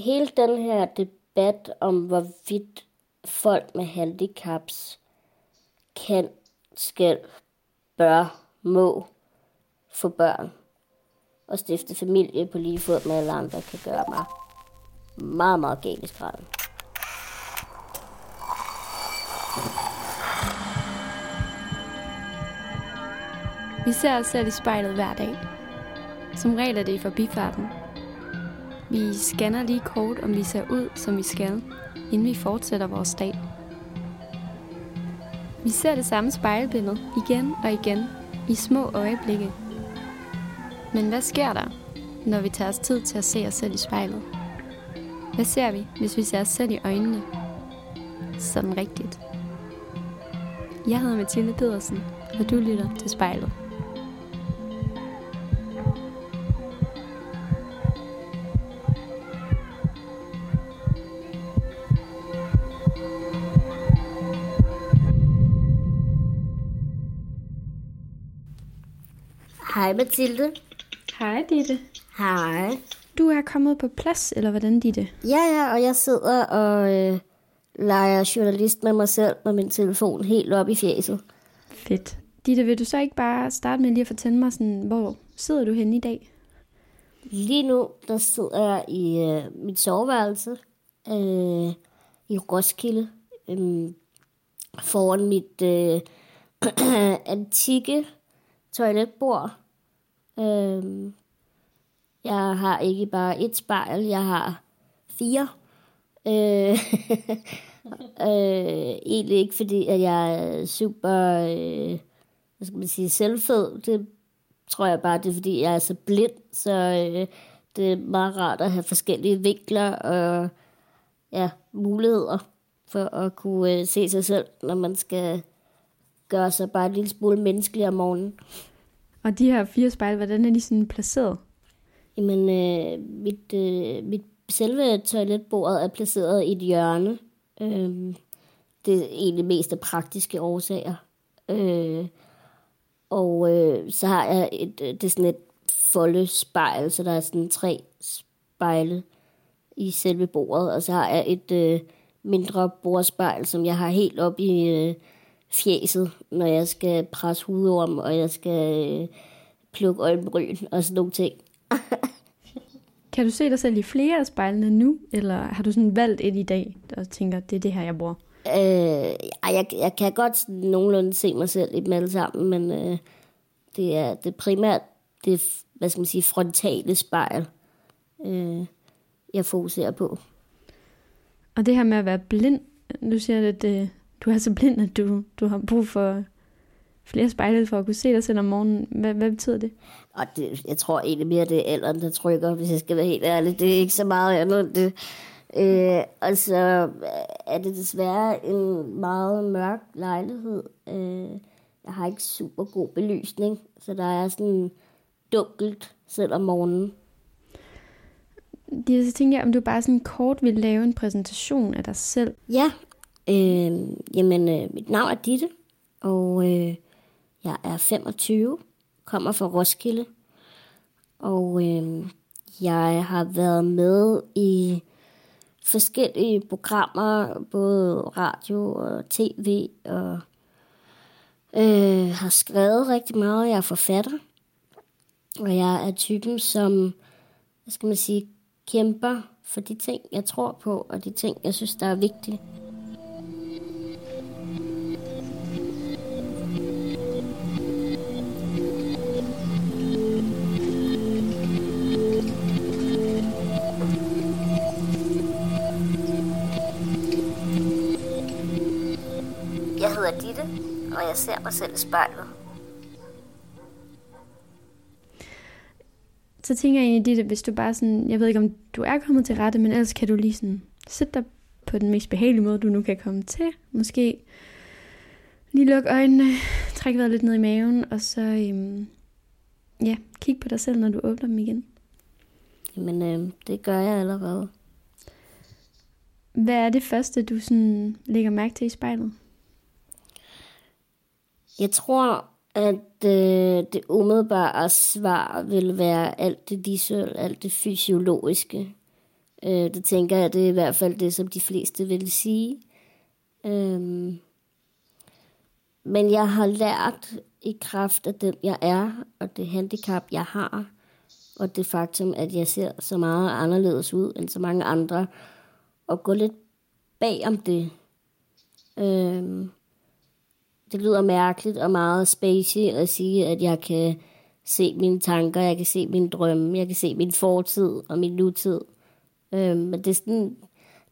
hele den her debat om, hvorvidt folk med handicaps kan, skal, bør, må få børn og stifte familie på lige fod med alle andre, kan gøre mig meget, meget galt i skralden. Vi ser os selv i spejlet hver dag. Som regel er det i forbifarten. Vi scanner lige kort, om vi ser ud, som vi skal, inden vi fortsætter vores dag. Vi ser det samme spejlbillede igen og igen i små øjeblikke. Men hvad sker der, når vi tager os tid til at se os selv i spejlet? Hvad ser vi, hvis vi ser os selv i øjnene? Sådan rigtigt. Jeg hedder Mathilde Pedersen, og du lytter til spejlet. Hej Mathilde. Hej Ditte. Hej. Du er kommet på plads, eller hvordan Ditte? Ja, ja, og jeg sidder og øh, leger journalist med mig selv med min telefon helt op i fjeset. Fedt. Ditte, vil du så ikke bare starte med lige at fortælle mig, sådan, hvor sidder du henne i dag? Lige nu, der sidder jeg i øh, mit soveværelse øh, i Roskilde øh, foran mit øh, antikke toiletbord. Øh, jeg har ikke bare et spejl, jeg har fire. Øh, øh, egentlig ikke fordi, at jeg er super, øh, hvad skal man sige, selvfed. Det tror jeg bare, det er fordi, jeg er så blind, så øh, det er meget rart at have forskellige vinkler og ja, muligheder for at kunne øh, se sig selv, når man skal gøre sig bare en lille smule menneskelig om morgenen. Og de her fire spejle, hvordan er de sådan placeret? Jamen, øh, mit, øh, mit selve toiletbordet er placeret i et hjørne. Øh, det er egentlig mest af praktiske årsager. Øh, og øh, så har jeg et, øh, det er sådan et foldespejl, så der er sådan tre spejle i selve bordet. Og så har jeg et øh, mindre bordspejl, som jeg har helt op i øh, fjeset, når jeg skal presse hovedorm, og jeg skal øh, plukke øjenbryn og sådan nogle ting. Kan du se dig selv i flere af spejlene nu, eller har du sådan valgt et i dag, og tænker, det er det her, jeg bruger? Øh, jeg, jeg kan godt sådan nogenlunde se mig selv i dem alle sammen, men øh, det er det primært det, hvad skal man sige, frontale spejl, øh, jeg fokuserer på. Og det her med at være blind, du siger, at øh, du er så blind, at du, du har brug for flere spejle for at kunne se dig selv om morgenen. Hvad, hvad betyder det? Og det, jeg tror egentlig mere, det er alderen, der trykker, hvis jeg skal være helt ærlig. Det er ikke så meget andet det. Øh, altså er det desværre en meget mørk lejlighed. Øh, jeg har ikke super god belysning, så der er sådan dunkelt selv om morgenen. Det, så tænker jeg, om du bare sådan kort vil lave en præsentation af dig selv. Ja, øh, jamen øh, mit navn er Ditte, og øh, jeg er 25, kommer fra Roskilde, og øh, jeg har været med i forskellige programmer, både radio og tv, og øh, har skrevet rigtig meget. Jeg er forfatter, og jeg er typen, som, hvad skal man sige, kæmper for de ting, jeg tror på, og de ting, jeg synes, der er vigtige. Hedder Ditte, og jeg ser mig selv i spejlet. Så tænker jeg egentlig, Ditte, hvis du bare sådan, jeg ved ikke om du er kommet til rette, men ellers kan du lige sådan sætte dig på den mest behagelige måde, du nu kan komme til. Måske lige lukke øjnene, trække vejret lidt ned i maven, og så øhm, ja, kig på dig selv, når du åbner dem igen. Jamen, øh, det gør jeg allerede. Hvad er det første, du sådan lægger mærke til i spejlet? Jeg tror, at øh, det umiddelbare svar vil være alt det visuelle, alt det fysiologiske. Øh, det tænker jeg, det er i hvert fald det, som de fleste vil sige. Øh, men jeg har lært i kraft af den, jeg er, og det handicap, jeg har, og det faktum, at jeg ser så meget anderledes ud end så mange andre, og gå lidt bag om det. Øh, det lyder mærkeligt og meget spacey at sige, at jeg kan se mine tanker, jeg kan se mine drømme, jeg kan se min fortid og min nutid. Øhm, men det er, sådan,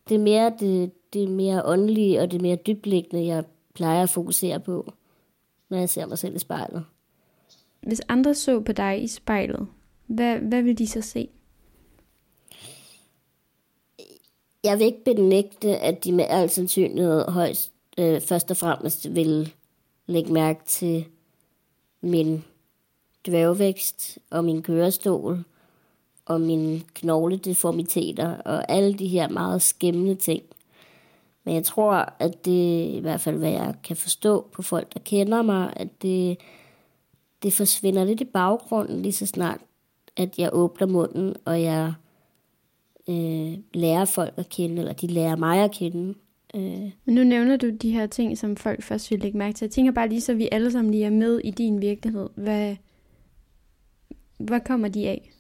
det er mere det, det er mere åndelige og det er mere dybliggende, jeg plejer at fokusere på, når jeg ser mig selv i spejlet. Hvis andre så på dig i spejlet, hvad, hvad vil de så se? Jeg vil ikke benægte, at de med al sandsynlighed højst øh, først og fremmest vil lægge mærke til min dværgvækst og min kørestol og mine knogledeformiteter og alle de her meget skæmmende ting. Men jeg tror, at det i hvert fald, hvad jeg kan forstå på folk, der kender mig, at det, det forsvinder lidt i baggrunden lige så snart, at jeg åbner munden, og jeg øh, lærer folk at kende, eller de lærer mig at kende. Øh. Men nu nævner du de her ting, som folk først vil lægge mærke til. Jeg tænker bare lige, så vi alle sammen lige er med i din virkelighed. Hvad, hvad kommer de af?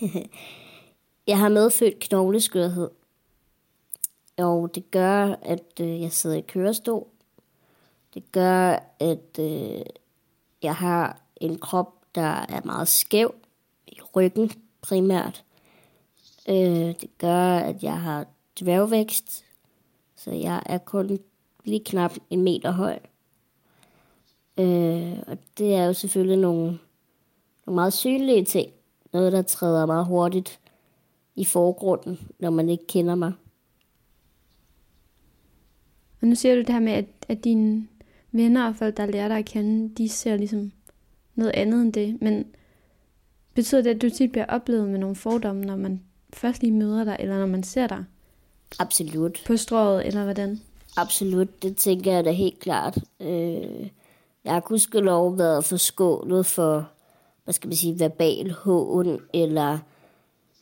jeg har medfødt knogleskørhed. Og det gør, at øh, jeg sidder i kørestol. Det gør, at øh, jeg har en krop, der er meget skæv i ryggen primært. Øh, det gør, at jeg har dværgvækst, så jeg er kun lige knap en meter høj. Øh, og det er jo selvfølgelig nogle, nogle meget synlige ting. Noget, der træder meget hurtigt i forgrunden, når man ikke kender mig. Og nu siger du det her med, at, at dine venner og folk, der lærer dig at kende, de ser ligesom noget andet end det. Men betyder det, at du tit bliver oplevet med nogle fordomme, når man først lige møder dig, eller når man ser dig? Absolut. På strået, eller hvordan? Absolut, det tænker jeg da helt klart. Øh, jeg har kunnet lov været forskålet for, hvad skal man sige, verbal hån, eller,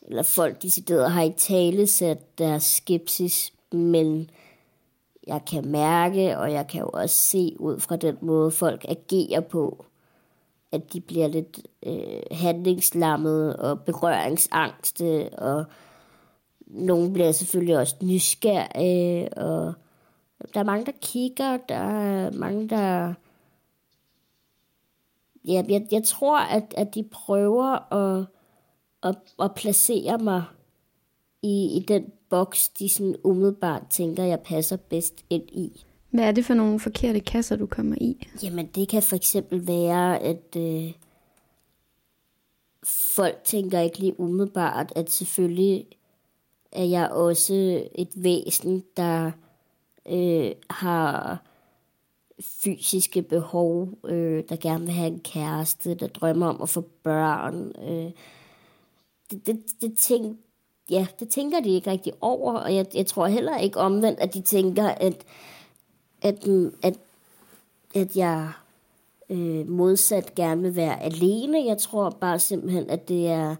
eller folk decideret har i tale sat deres skepsis, men jeg kan mærke, og jeg kan jo også se ud fra den måde, folk agerer på, at de bliver lidt øh, handlingslammet og berøringsangste, og nogle bliver selvfølgelig også nysgerrige, og der er mange, der kigger, der er mange, der... Ja, jeg, jeg tror, at, at de prøver at, at, at placere mig i, i den boks, de sådan umiddelbart tænker, jeg passer bedst ind i. Hvad er det for nogle forkerte kasser, du kommer i? Jamen, det kan for eksempel være, at øh, folk tænker ikke lige umiddelbart, at selvfølgelig er jeg også et væsen, der øh, har fysiske behov, øh, der gerne vil have en kæreste, der drømmer om at få børn. Øh, det, det, det, tænk, ja, det tænker de ikke rigtig over, og jeg, jeg tror heller ikke omvendt, at de tænker, at, at, at, at jeg øh, modsat gerne vil være alene. Jeg tror bare simpelthen, at det er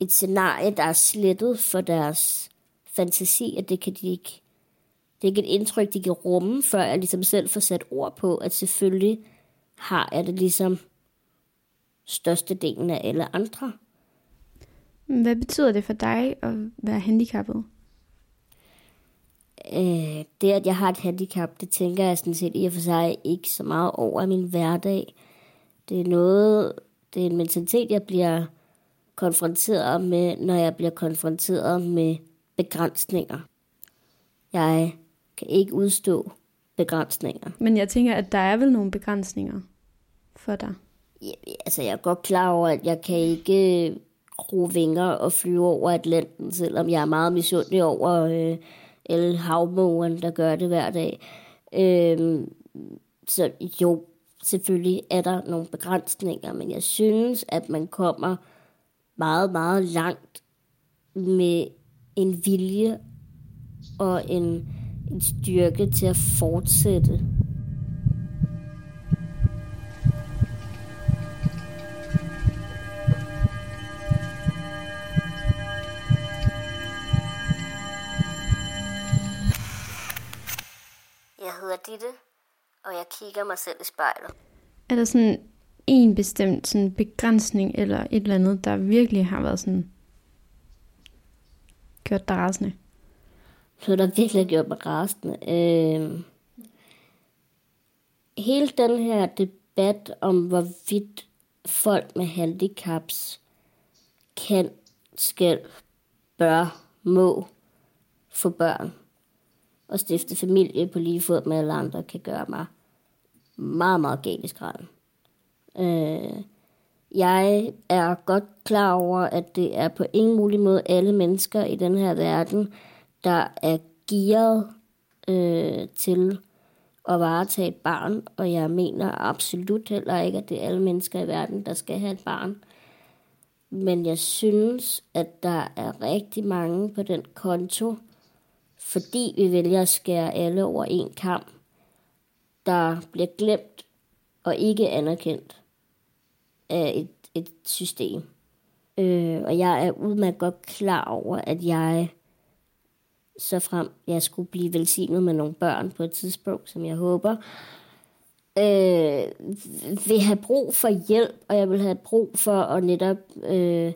et scenarie, der er slettet for deres fantasi, at det kan de ikke det er ikke et indtryk, de kan rumme, før jeg ligesom selv får sat ord på, at selvfølgelig har jeg det ligesom størstedelen af alle andre. Hvad betyder det for dig at være handicappet? Øh, det, at jeg har et handicap, det tænker jeg sådan set i og for sig ikke så meget over i min hverdag. Det er noget, det er en mentalitet, jeg bliver konfronteret med, når jeg bliver konfronteret med begrænsninger. Jeg kan ikke udstå begrænsninger. Men jeg tænker, at der er vel nogle begrænsninger for dig? Ja, altså, jeg er godt klar over, at jeg kan ikke gro vinger og flyve over Atlanten, selvom jeg er meget misundelig over øh, alle havmåren, der gør det hver dag. Øh, så jo, selvfølgelig er der nogle begrænsninger, men jeg synes, at man kommer meget, meget langt med en vilje og en, en styrke til at fortsætte. Jeg hedder Ditte, og jeg kigger mig selv i spejlet. Er der sådan en bestemt sådan begrænsning eller et eller andet, der virkelig har været sådan gjort dig rasende? Så der virkelig har gjort mig rasende. Øh, hele den her debat om, hvorvidt folk med handicaps kan, skal, bør, må få børn og stifte familie på lige fod med alle andre, kan gøre mig meget, meget galt i skralden. Øh, jeg er godt klar over, at det er på ingen mulig måde alle mennesker i den her verden, der er gearet øh, til at varetage et barn, og jeg mener absolut heller ikke, at det er alle mennesker i verden, der skal have et barn. Men jeg synes, at der er rigtig mange på den konto, fordi vi vælger at skære alle over en kamp, der bliver glemt og ikke anerkendt af et, et system. Øh, og jeg er udmærket godt klar over, at jeg, så frem jeg skulle blive velsignet med nogle børn på et tidspunkt, som jeg håber, øh, vil have brug for hjælp, og jeg vil have brug for at netop øh,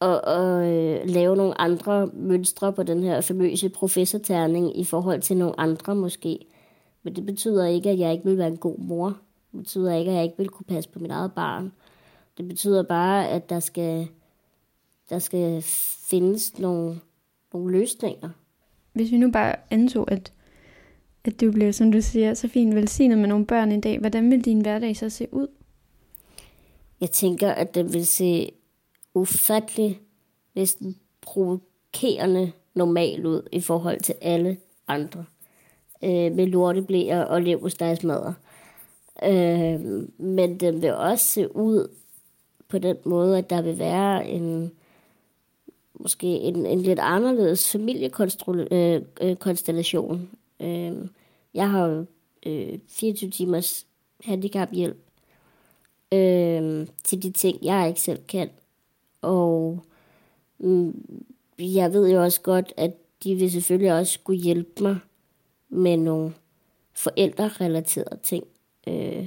at, at øh, lave nogle andre mønstre på den her famøse professorterning i forhold til nogle andre måske. Men det betyder ikke, at jeg ikke vil være en god mor. Det betyder ikke, at jeg ikke vil kunne passe på mit eget barn. Det betyder bare, at der skal, der skal findes nogle, nogle løsninger. Hvis vi nu bare antog, at, at du blev, som du siger, så fint velsignet med nogle børn i dag, hvordan vil din hverdag så se ud? Jeg tænker, at det vil se ufattelig, næsten provokerende normal ud i forhold til alle andre. Øh, med lorteblæer og leverstegsmadder. Øh, men den vil også se ud på den måde, at der vil være en måske en, en lidt anderledes familiekonstellation. Øh, øh, øh, jeg har øh, 24 timers handicaphjælp øh, til de ting, jeg ikke selv kan. Og øh, jeg ved jo også godt, at de vil selvfølgelig også skulle hjælpe mig med nogle forældrerelaterede ting. Øh,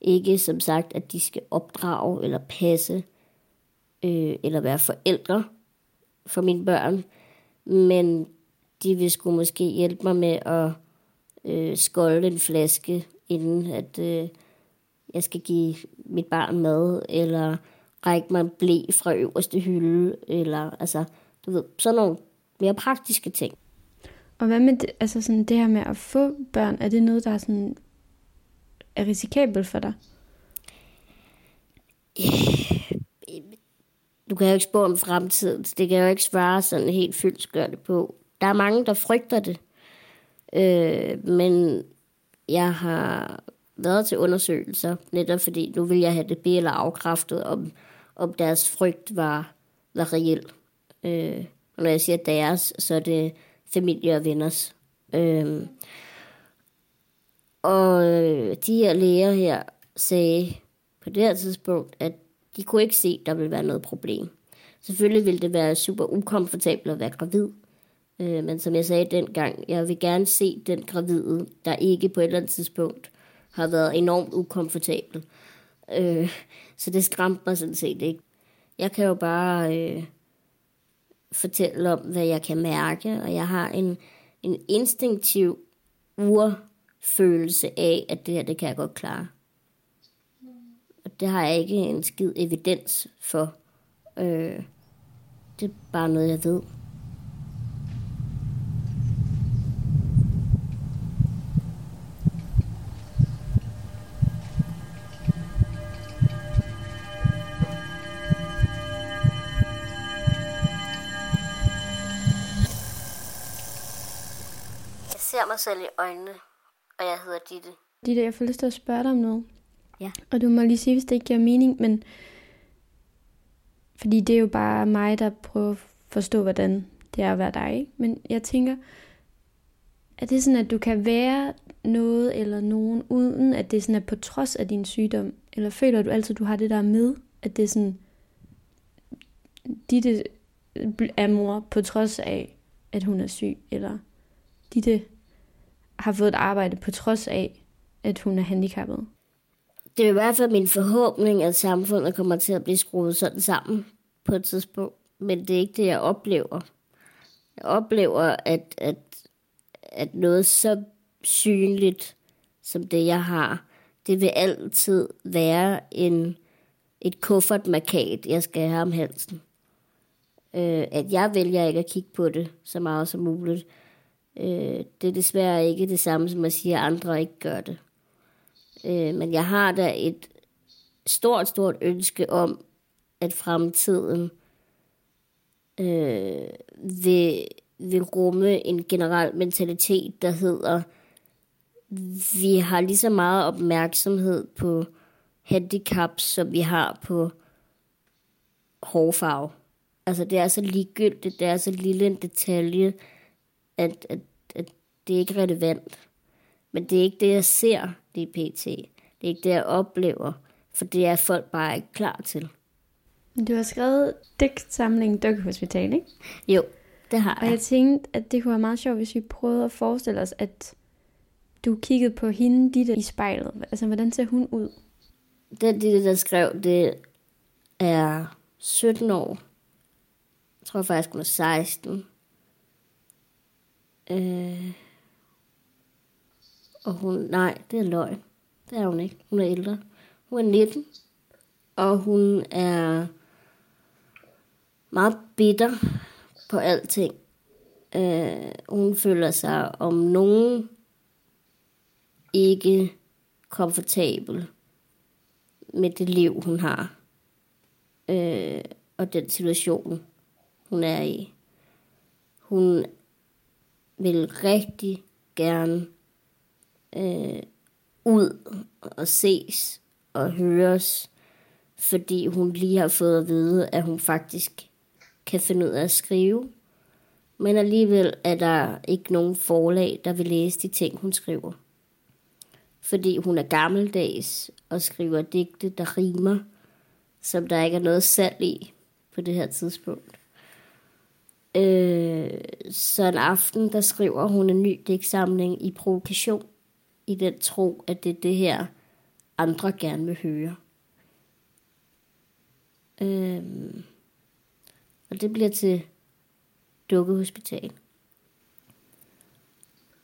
ikke som sagt, at de skal opdrage eller passe øh, eller være forældre for mine børn, men de vil skulle måske hjælpe mig med at øh, skolde en flaske, inden at øh, jeg skal give mit barn mad, eller række mig en blæ fra øverste hylde, eller altså, du ved, sådan nogle mere praktiske ting. Og hvad med det, altså sådan det her med at få børn? Er det noget, der er, sådan, er risikabel for dig? Du kan jo ikke spå om fremtiden, så det kan jeg jo ikke svare sådan helt fyldskørende på. Der er mange, der frygter det. Øh, men jeg har været til undersøgelser, netop fordi nu vil jeg have det be- eller afkræftet, om, om deres frygt var, var reel. Øh, og når jeg siger deres, så er det familie og venners. Øh, og øh, de her læger her sagde på det her tidspunkt, at de kunne ikke se, at der ville være noget problem. Selvfølgelig ville det være super ukomfortabelt at være gravid. Øh, men som jeg sagde dengang, jeg vil gerne se den gravide, der ikke på et eller andet tidspunkt har været enormt ukomfortabel. Øh, så det skræmte mig sådan set ikke. Jeg kan jo bare øh, fortælle om, hvad jeg kan mærke, og jeg har en, en instinktiv ur følelse af, at det her, det kan jeg godt klare. Og det har jeg ikke en skid evidens for. Øh, det er bare noget, jeg ved. ser mig selv i øjnene, og jeg hedder Ditte. Ditte, jeg får lyst til at spørge dig om noget. Ja. Og du må lige sige, hvis det ikke giver mening, men... Fordi det er jo bare mig, der prøver at forstå, hvordan det er at være dig. Ikke? Men jeg tænker, er det sådan, at du kan være noget eller nogen, uden at det sådan er på trods af din sygdom? Eller føler du altid, at du har det der med, at det er sådan, Ditte er mor på trods af, at hun er syg? Eller Ditte har fået et arbejde på trods af, at hun er handicappet. Det er i hvert fald min forhåbning, at samfundet kommer til at blive skruet sådan sammen på et tidspunkt. Men det er ikke det, jeg oplever. Jeg oplever, at, at, at noget så synligt som det, jeg har, det vil altid være en, et kuffertmarkat, jeg skal have om halsen. Øh, at jeg vælger ikke at kigge på det så meget som muligt. Øh, det er desværre ikke det samme som at sige, at andre ikke gør det. Øh, men jeg har da et stort, stort ønske om, at fremtiden øh, vil, vil rumme en generel mentalitet, der hedder, vi har lige så meget opmærksomhed på handicap, som vi har på hårfarve. Altså det er så ligegyldigt, det er så lille en detalje, at, at, at det er ikke relevant. Men det er ikke det, jeg ser lige pt. Det er ikke det, jeg oplever, for det er folk bare ikke klar til. Du har skrevet digtsamlingen Dukkehospital, ikke? Jo, det har jeg. Og jeg tænkte, at det kunne være meget sjovt, hvis vi prøvede at forestille os, at du kiggede på hende, Ditte, i spejlet. Altså, hvordan ser hun ud? Den Ditte, der skrev, det er 17 år. Jeg tror faktisk, hun er 16. Øh, og hun, nej, det er løgn. Det er hun ikke. Hun er ældre. Hun er 19. Og hun er meget bitter på alting. Øh, hun føler sig om nogen ikke komfortabel med det liv, hun har. Øh, og den situation, hun er i. Hun vil rigtig gerne øh, ud og ses og høres, fordi hun lige har fået at vide, at hun faktisk kan finde ud af at skrive. Men alligevel er der ikke nogen forlag, der vil læse de ting, hun skriver. Fordi hun er gammeldags og skriver digte, der rimer, som der ikke er noget salg i på det her tidspunkt. Øh, så en aften, der skriver hun en ny digtsamling i provokation, i den tro, at det er det her, andre gerne vil høre. Øh, og det bliver til dukkehospital.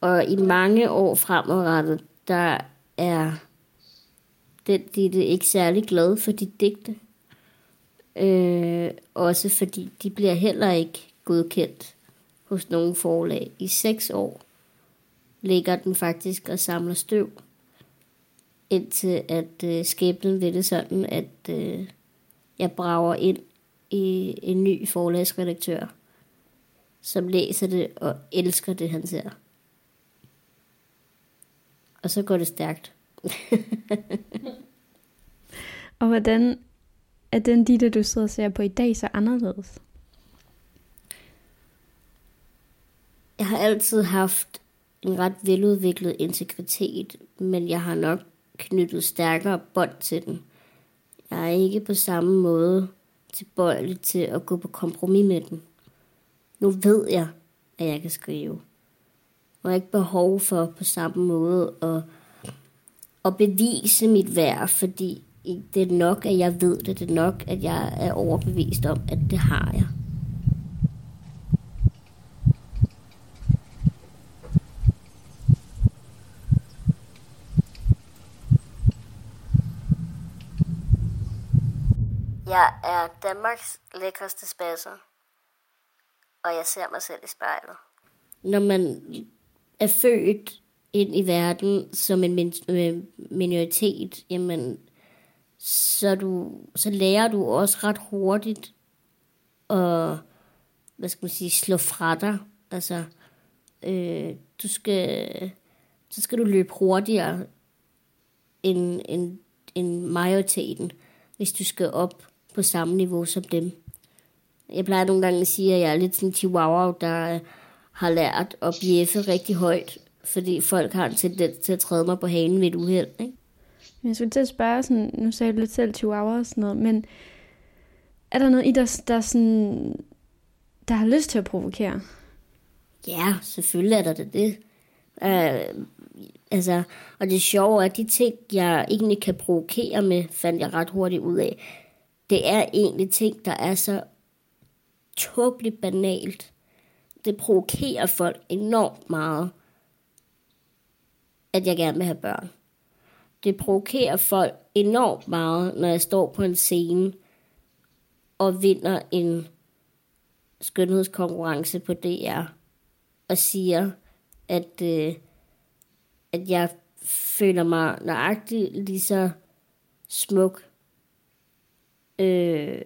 Og i mange år fremadrettet, der er den Ditte ikke særlig glad for de digte. Øh, også fordi de bliver heller ikke godkendt hos nogle forlag. I seks år ligger den faktisk og samler støv, indtil at øh, skæbnen ved det sådan, at øh, jeg brager ind i en ny forlagsredaktør, som læser det og elsker det, han ser. Og så går det stærkt. og hvordan er den Ditte, du sidder og ser på i dag, så anderledes? Jeg har altid haft en ret veludviklet integritet, men jeg har nok knyttet stærkere bånd til den. Jeg er ikke på samme måde tilbøjelig til at gå på kompromis med den. Nu ved jeg, at jeg kan skrive. Og jeg har ikke behov for på samme måde at, at bevise mit værd, fordi det er nok, at jeg ved det. Det er nok, at jeg er overbevist om, at det har jeg. Jeg er Danmarks lækreste spasser, og jeg ser mig selv i spejlet. Når man er født ind i verden som en min- øh, minoritet, jamen, så, du, så lærer du også ret hurtigt at, hvad skal man sige, slå fra dig. Altså, øh, du skal, så skal du løbe hurtigere end, end, end majoriteten, hvis du skal op på samme niveau som dem. Jeg plejer nogle gange at sige, at jeg er lidt sådan en chihuahua, der har lært at bjeffe rigtig højt, fordi folk har en tendens til at træde mig på hanen ved et uheld. Ikke? Jeg skulle til at spørge, sådan, nu sagde du lidt selv chihuahua og sådan noget, men er der noget i dig, der, sådan, der har lyst til at provokere? Ja, selvfølgelig er der det. det. Uh, altså, og det sjove er, at de ting, jeg egentlig kan provokere med, fandt jeg ret hurtigt ud af, det er egentlig ting, der er så tåbeligt banalt. Det provokerer folk enormt meget, at jeg gerne vil have børn. Det provokerer folk enormt meget, når jeg står på en scene og vinder en skønhedskonkurrence på DR og siger, at, øh, at jeg føler mig nøjagtigt lige så smuk øh,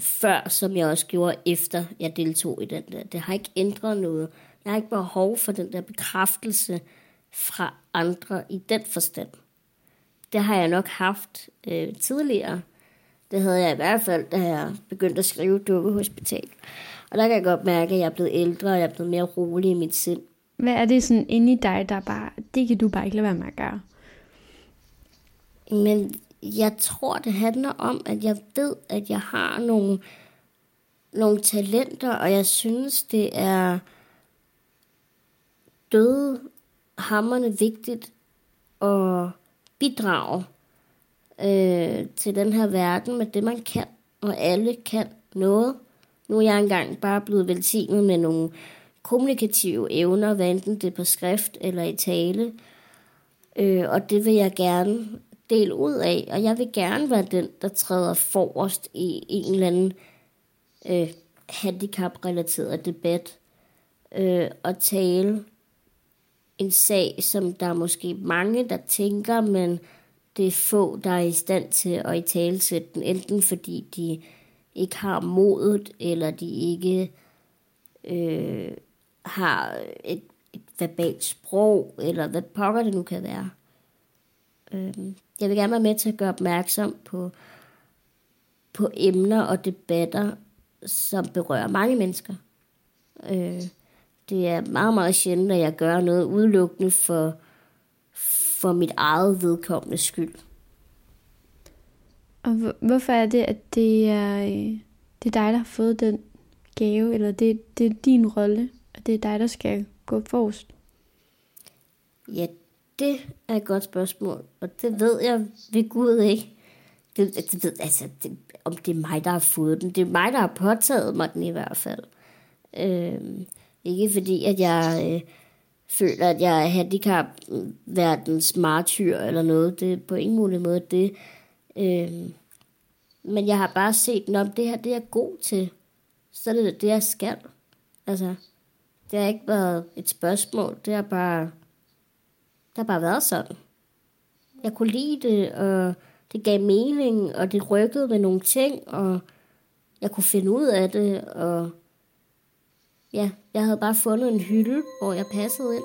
før, som jeg også gjorde efter jeg deltog i den der. Det har ikke ændret noget. Jeg har ikke behov for den der bekræftelse fra andre i den forstand. Det har jeg nok haft øh, tidligere. Det havde jeg i hvert fald, da jeg begyndte at skrive Dukkehospital. Og der kan jeg godt mærke, at jeg er blevet ældre, og jeg er blevet mere rolig i mit sind. Hvad er det sådan inde i dig, der bare, det kan du bare ikke lade være med at gøre? Men jeg tror, det handler om, at jeg ved, at jeg har nogle, nogle talenter, og jeg synes, det er døde hammerne vigtigt at bidrage øh, til den her verden med det, man kan, og alle kan noget. Nu er jeg engang bare blevet velsignet med nogle kommunikative evner, hvad enten det er på skrift eller i tale. Øh, og det vil jeg gerne del ud af, og jeg vil gerne være den, der træder forrest i en eller anden øh, handicap-relateret debat øh, og tale en sag, som der er måske mange, der tænker, men det er få, der er i stand til at i tale den, enten fordi de ikke har modet, eller de ikke øh, har et, et verbalt sprog, eller hvad pokker det nu kan være. Øh, jeg vil gerne være med til at gøre opmærksom på, på emner og debatter, som berører mange mennesker. Øh, det er meget, meget sjældent, at jeg gør noget udelukkende for, for mit eget vedkommende skyld. Og hvorfor er det, at det er, øh, det er dig, der har fået den gave, eller det, det er din rolle, og det er dig, der skal gå forrest? Ja, det er et godt spørgsmål, og det ved jeg ved Gud ikke. Det, det ved, altså, det, om det er mig, der har fået den. Det er mig, der har påtaget mig den i hvert fald. Øh, ikke fordi, at jeg øh, føler, at jeg er handicap verdens martyr eller noget. Det er på ingen mulig måde det. Øh, men jeg har bare set, om det her det er god til. Så er det det, jeg skal. Altså, det har ikke været et spørgsmål. Det har bare, har bare været sådan. Jeg kunne lide det, og det gav mening, og det rykkede med nogle ting, og jeg kunne finde ud af det, og Ja, jeg havde bare fundet en hylde, hvor jeg passede ind.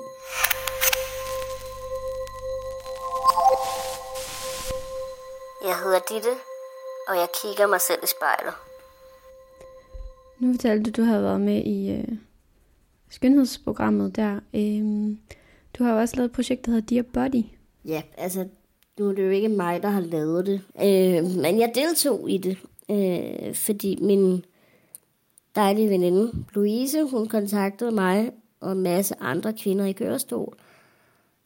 Jeg hedder Ditte, og jeg kigger mig selv i spejlet. Nu fortalte du, du har været med i øh, skønhedsprogrammet der. Øhm, du har jo også lavet et projekt, der hedder Dear Body. Ja, altså, nu er det jo ikke mig, der har lavet det. Øh, men jeg deltog i det, øh, fordi min dejlige veninde, Louise, hun kontaktede mig og en masse andre kvinder i kørestol,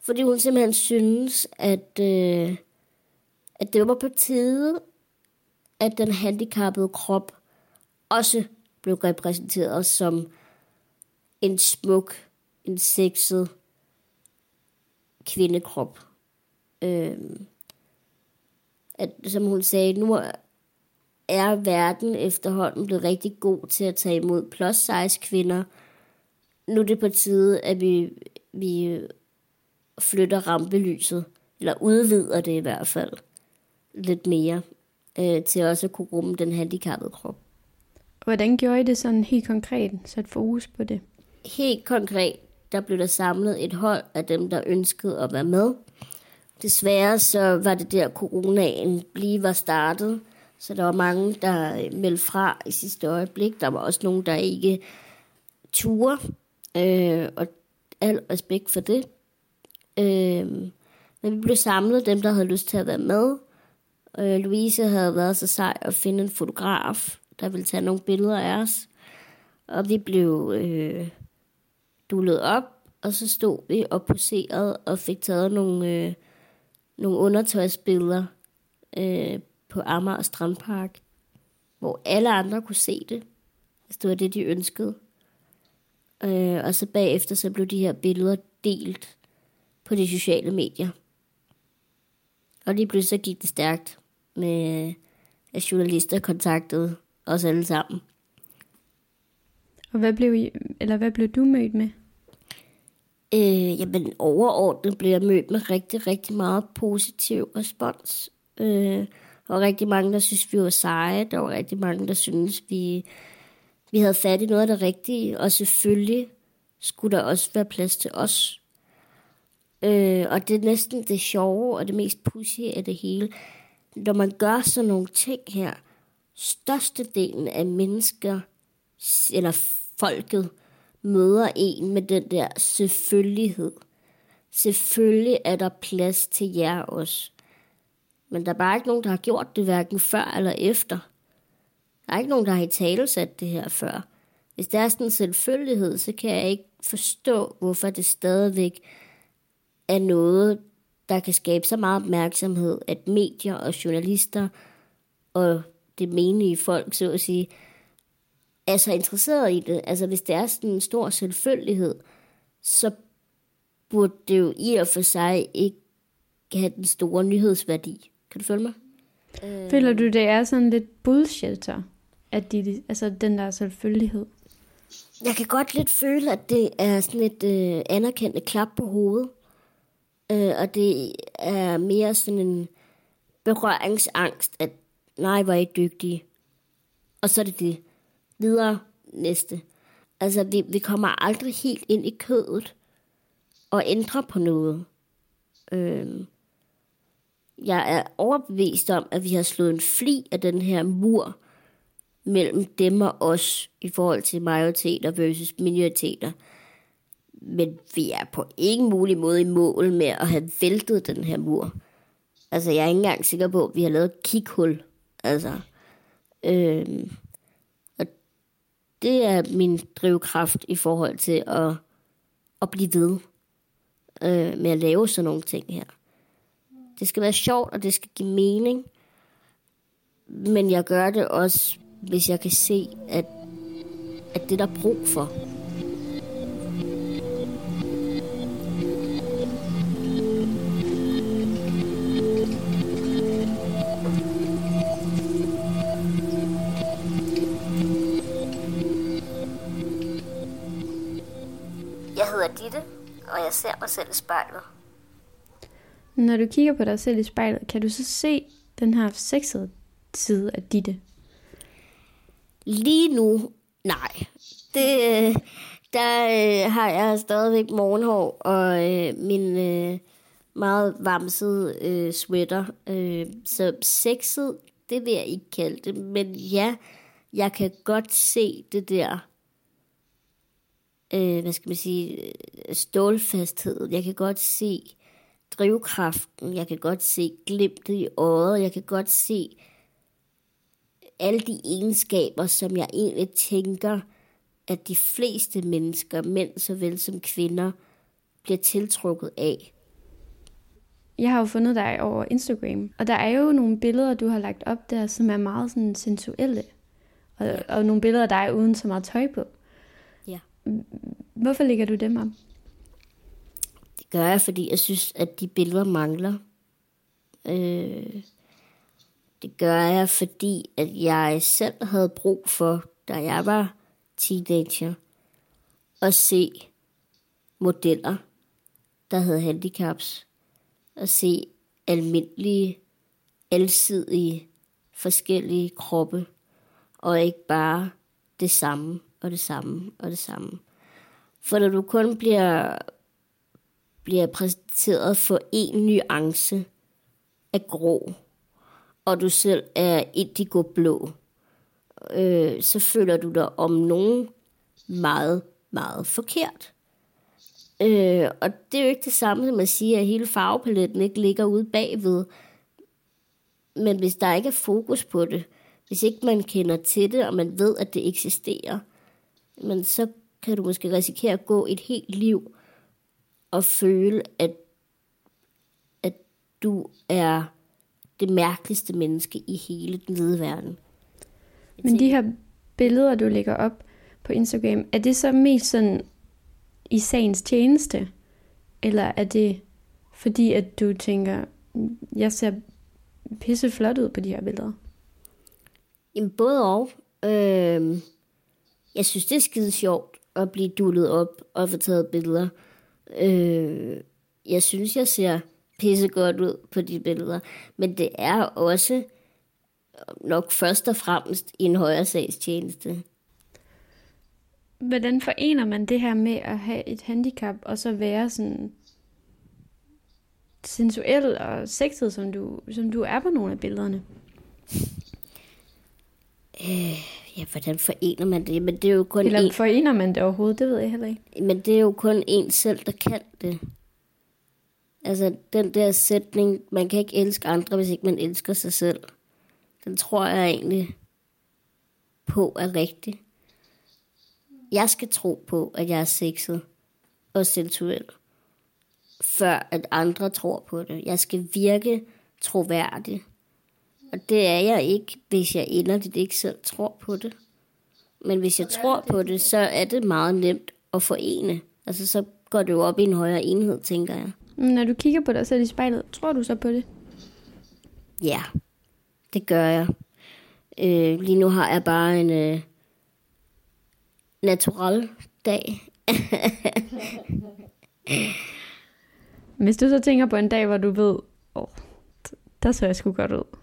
fordi hun simpelthen synes, at, øh, at det var på tide, at den handicappede krop også blev repræsenteret som en smuk, en sexet kvindekrop. Øh, at, som hun sagde, nu er verden efterhånden blevet rigtig god til at tage imod plus size kvinder. Nu er det på tide, at vi, vi flytter rampelyset, eller udvider det i hvert fald lidt mere, øh, til også at kunne rumme den handicappede krop. Hvordan gjorde I det sådan helt konkret, sat fokus på det? Helt konkret, der blev der samlet et hold af dem, der ønskede at være med. Desværre så var det der coronaen lige var startet, så der var mange, der øh, meldte fra i sidste øjeblik. Der var også nogen, der ikke turde. Øh, og al respekt for det. Øh, men vi blev samlet, dem der havde lyst til at være med. Øh, Louise havde været så sej at finde en fotograf, der ville tage nogle billeder af os. Og vi blev øh, dullet op og så stod vi og poserede og fik taget nogle, øh, nogle undertøjsbilleder øh, på Amager Strandpark, hvor alle andre kunne se det, hvis det var det, de ønskede. Øh, og så bagefter så blev de her billeder delt på de sociale medier. Og lige pludselig så gik det stærkt med, at journalister kontaktede os alle sammen. Og hvad blev, I, eller hvad blev du mødt med? Øh, jamen overordnet blev jeg mødt med rigtig, rigtig meget positiv respons. Øh, og rigtig mange, der synes, vi var seje. Der var rigtig mange, der synes, vi, vi havde fat i noget af det rigtige. Og selvfølgelig skulle der også være plads til os. Øh, og det er næsten det sjove og det mest pussy af det hele. Når man gør sådan nogle ting her, størstedelen af mennesker, eller folket, møder en med den der selvfølgelighed. Selvfølgelig er der plads til jer også. Men der er bare ikke nogen, der har gjort det hverken før eller efter. Der er ikke nogen, der har i tale sat det her før. Hvis der er sådan en selvfølgelighed, så kan jeg ikke forstå, hvorfor det stadigvæk er noget, der kan skabe så meget opmærksomhed, at medier og journalister og det menige folk, så at sige, er så interesseret i det. Altså hvis det er sådan en stor selvfølgelighed, så burde det jo i og for sig ikke have den store nyhedsværdi. Kan du følge mig? Føler du, det er sådan lidt bullshit, at de, altså den der selvfølgelighed? Jeg kan godt lidt føle, at det er sådan et øh, anerkendte klap på hovedet. Øh, og det er mere sådan en berøringsangst, at nej, hvor er I dygtige. Og så er det det. Videre næste. Altså, vi, vi kommer aldrig helt ind i kødet og ændrer på noget. Øhm, jeg er overbevist om, at vi har slået en fli af den her mur mellem dem og os i forhold til majoriteter versus minoriteter. Men vi er på ingen mulig måde i mål med at have væltet den her mur. Altså, jeg er ikke engang sikker på, at vi har lavet et kikhul. Altså, øhm, det er min drivkraft i forhold til at, at blive ved øh, med at lave sådan nogle ting her. Det skal være sjovt, og det skal give mening. Men jeg gør det også, hvis jeg kan se, at, at det der er brug for. Ditte, og jeg ser mig selv i spejlet. Når du kigger på dig selv i spejlet, kan du så se den her sexede side af Ditte? Lige nu, nej. Det, der øh, har jeg stadigvæk morgenhår og øh, min øh, meget varmsede øh, sweater. Øh, så sexet, det vil jeg ikke kalde det. Men ja, jeg kan godt se det der, øh, hvad skal man sige, stålfasthed. Jeg kan godt se drivkraften. Jeg kan godt se glimtet i øjet. Jeg kan godt se alle de egenskaber, som jeg egentlig tænker, at de fleste mennesker, mænd såvel som kvinder, bliver tiltrukket af. Jeg har jo fundet dig over Instagram, og der er jo nogle billeder, du har lagt op der, som er meget sådan sensuelle. Og, og nogle billeder af dig uden så meget tøj på. Hvorfor lægger du dem op? Det gør jeg, fordi jeg synes, at de billeder mangler. Øh, det gør jeg, fordi at jeg selv havde brug for, da jeg var teenager, at se modeller, der havde handicaps. At se almindelige, alsidige, forskellige kroppe, og ikke bare det samme, og det samme, og det samme. For når du kun bliver, bliver præsenteret for en nuance af grå, og du selv er indigo-blå, øh, så føler du dig om nogen meget, meget forkert. Øh, og det er jo ikke det samme som at sige, at hele farvepaletten ikke ligger ude bagved. Men hvis der ikke er fokus på det, hvis ikke man kender til det, og man ved, at det eksisterer, men så kan du måske risikere at gå et helt liv at føle, at, at du er det mærkeligste menneske i hele den hvide verden. Men de her billeder, du lægger op på Instagram, er det så mest sådan i sagens tjeneste? Eller er det fordi, at du tænker, jeg ser pisse flot ud på de her billeder? Jamen både og. Øh, jeg synes, det er skide sjovt at blive dullet op og få taget billeder. Øh, jeg synes, jeg ser pisse godt ud på de billeder. Men det er også nok først og fremmest en højere sagstjeneste. Hvordan forener man det her med at have et handicap, og så være sådan sensuel og sexet, som du, som du er på nogle af billederne? Øh, ja, hvordan forener man det? Men det er jo kun Eller en, forener man det overhovedet? Det ved jeg heller ikke. men det er jo kun en selv, der kan det. Altså, den der sætning, man kan ikke elske andre, hvis ikke man elsker sig selv. Den tror jeg egentlig på er rigtig. Jeg skal tro på, at jeg er sexet og sensuel, før at andre tror på det. Jeg skal virke troværdig. Og det er jeg ikke, hvis jeg inderligt ikke selv tror på det. Men hvis jeg tror på det, så er det meget nemt at forene. Altså, så går det jo op i en højere enhed, tænker jeg. Når du kigger på dig selv i spejlet, tror du så på det? Ja, det gør jeg. Øh, lige nu har jeg bare en øh, natural dag. Hvis du så tænker på en dag, hvor du ved, åh, der så jeg sgu godt ud.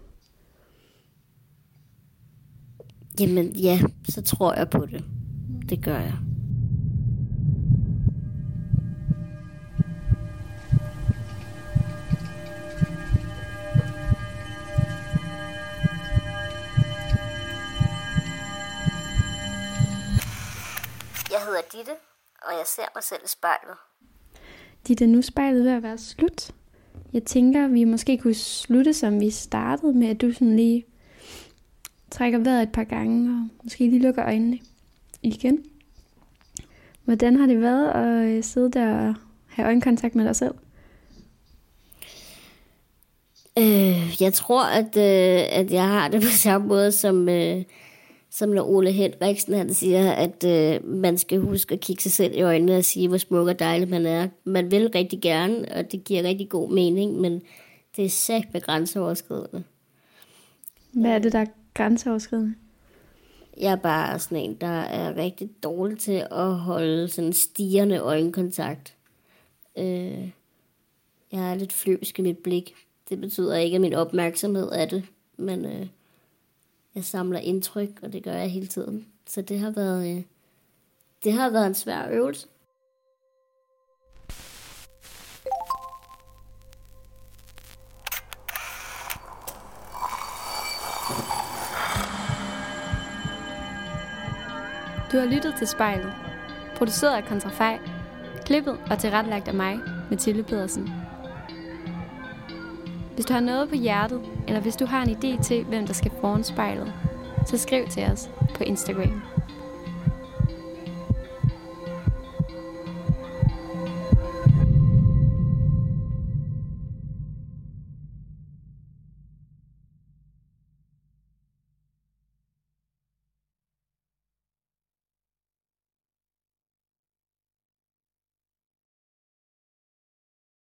Jamen ja, så tror jeg på det. Det gør jeg. Jeg hedder Ditte, og jeg ser mig selv i spejlet. Ditte, nu er spejlet ved at være slut. Jeg tænker, vi måske kunne slutte, som vi startede med, at du sådan lige trækker vejret et par gange, og måske lige lukker øjnene igen. Hvordan har det været at øh, sidde der og have øjenkontakt med dig selv? Øh, jeg tror, at, øh, at jeg har det på samme måde, som, øh, som når Ole Henriksen han siger, at øh, man skal huske at kigge sig selv i øjnene og sige, hvor smuk og dejlig man er. Man vil rigtig gerne, og det giver rigtig god mening, men det er sagt med grænseoverskridende. Hvad er det, der er grænseoverskridende? Jeg er bare sådan en, der er rigtig dårlig til at holde sådan stigende øjenkontakt. Øh, jeg er lidt flyvsk i mit blik. Det betyder ikke, at min opmærksomhed er det, men øh, jeg samler indtryk, og det gør jeg hele tiden. Så det har været, øh, det har været en svær øvelse. Du har lyttet til spejlet. Produceret af Kontrafej. Klippet og tilrettelagt af mig, Mathilde Pedersen. Hvis du har noget på hjertet, eller hvis du har en idé til, hvem der skal foran spejlet, så skriv til os på Instagram.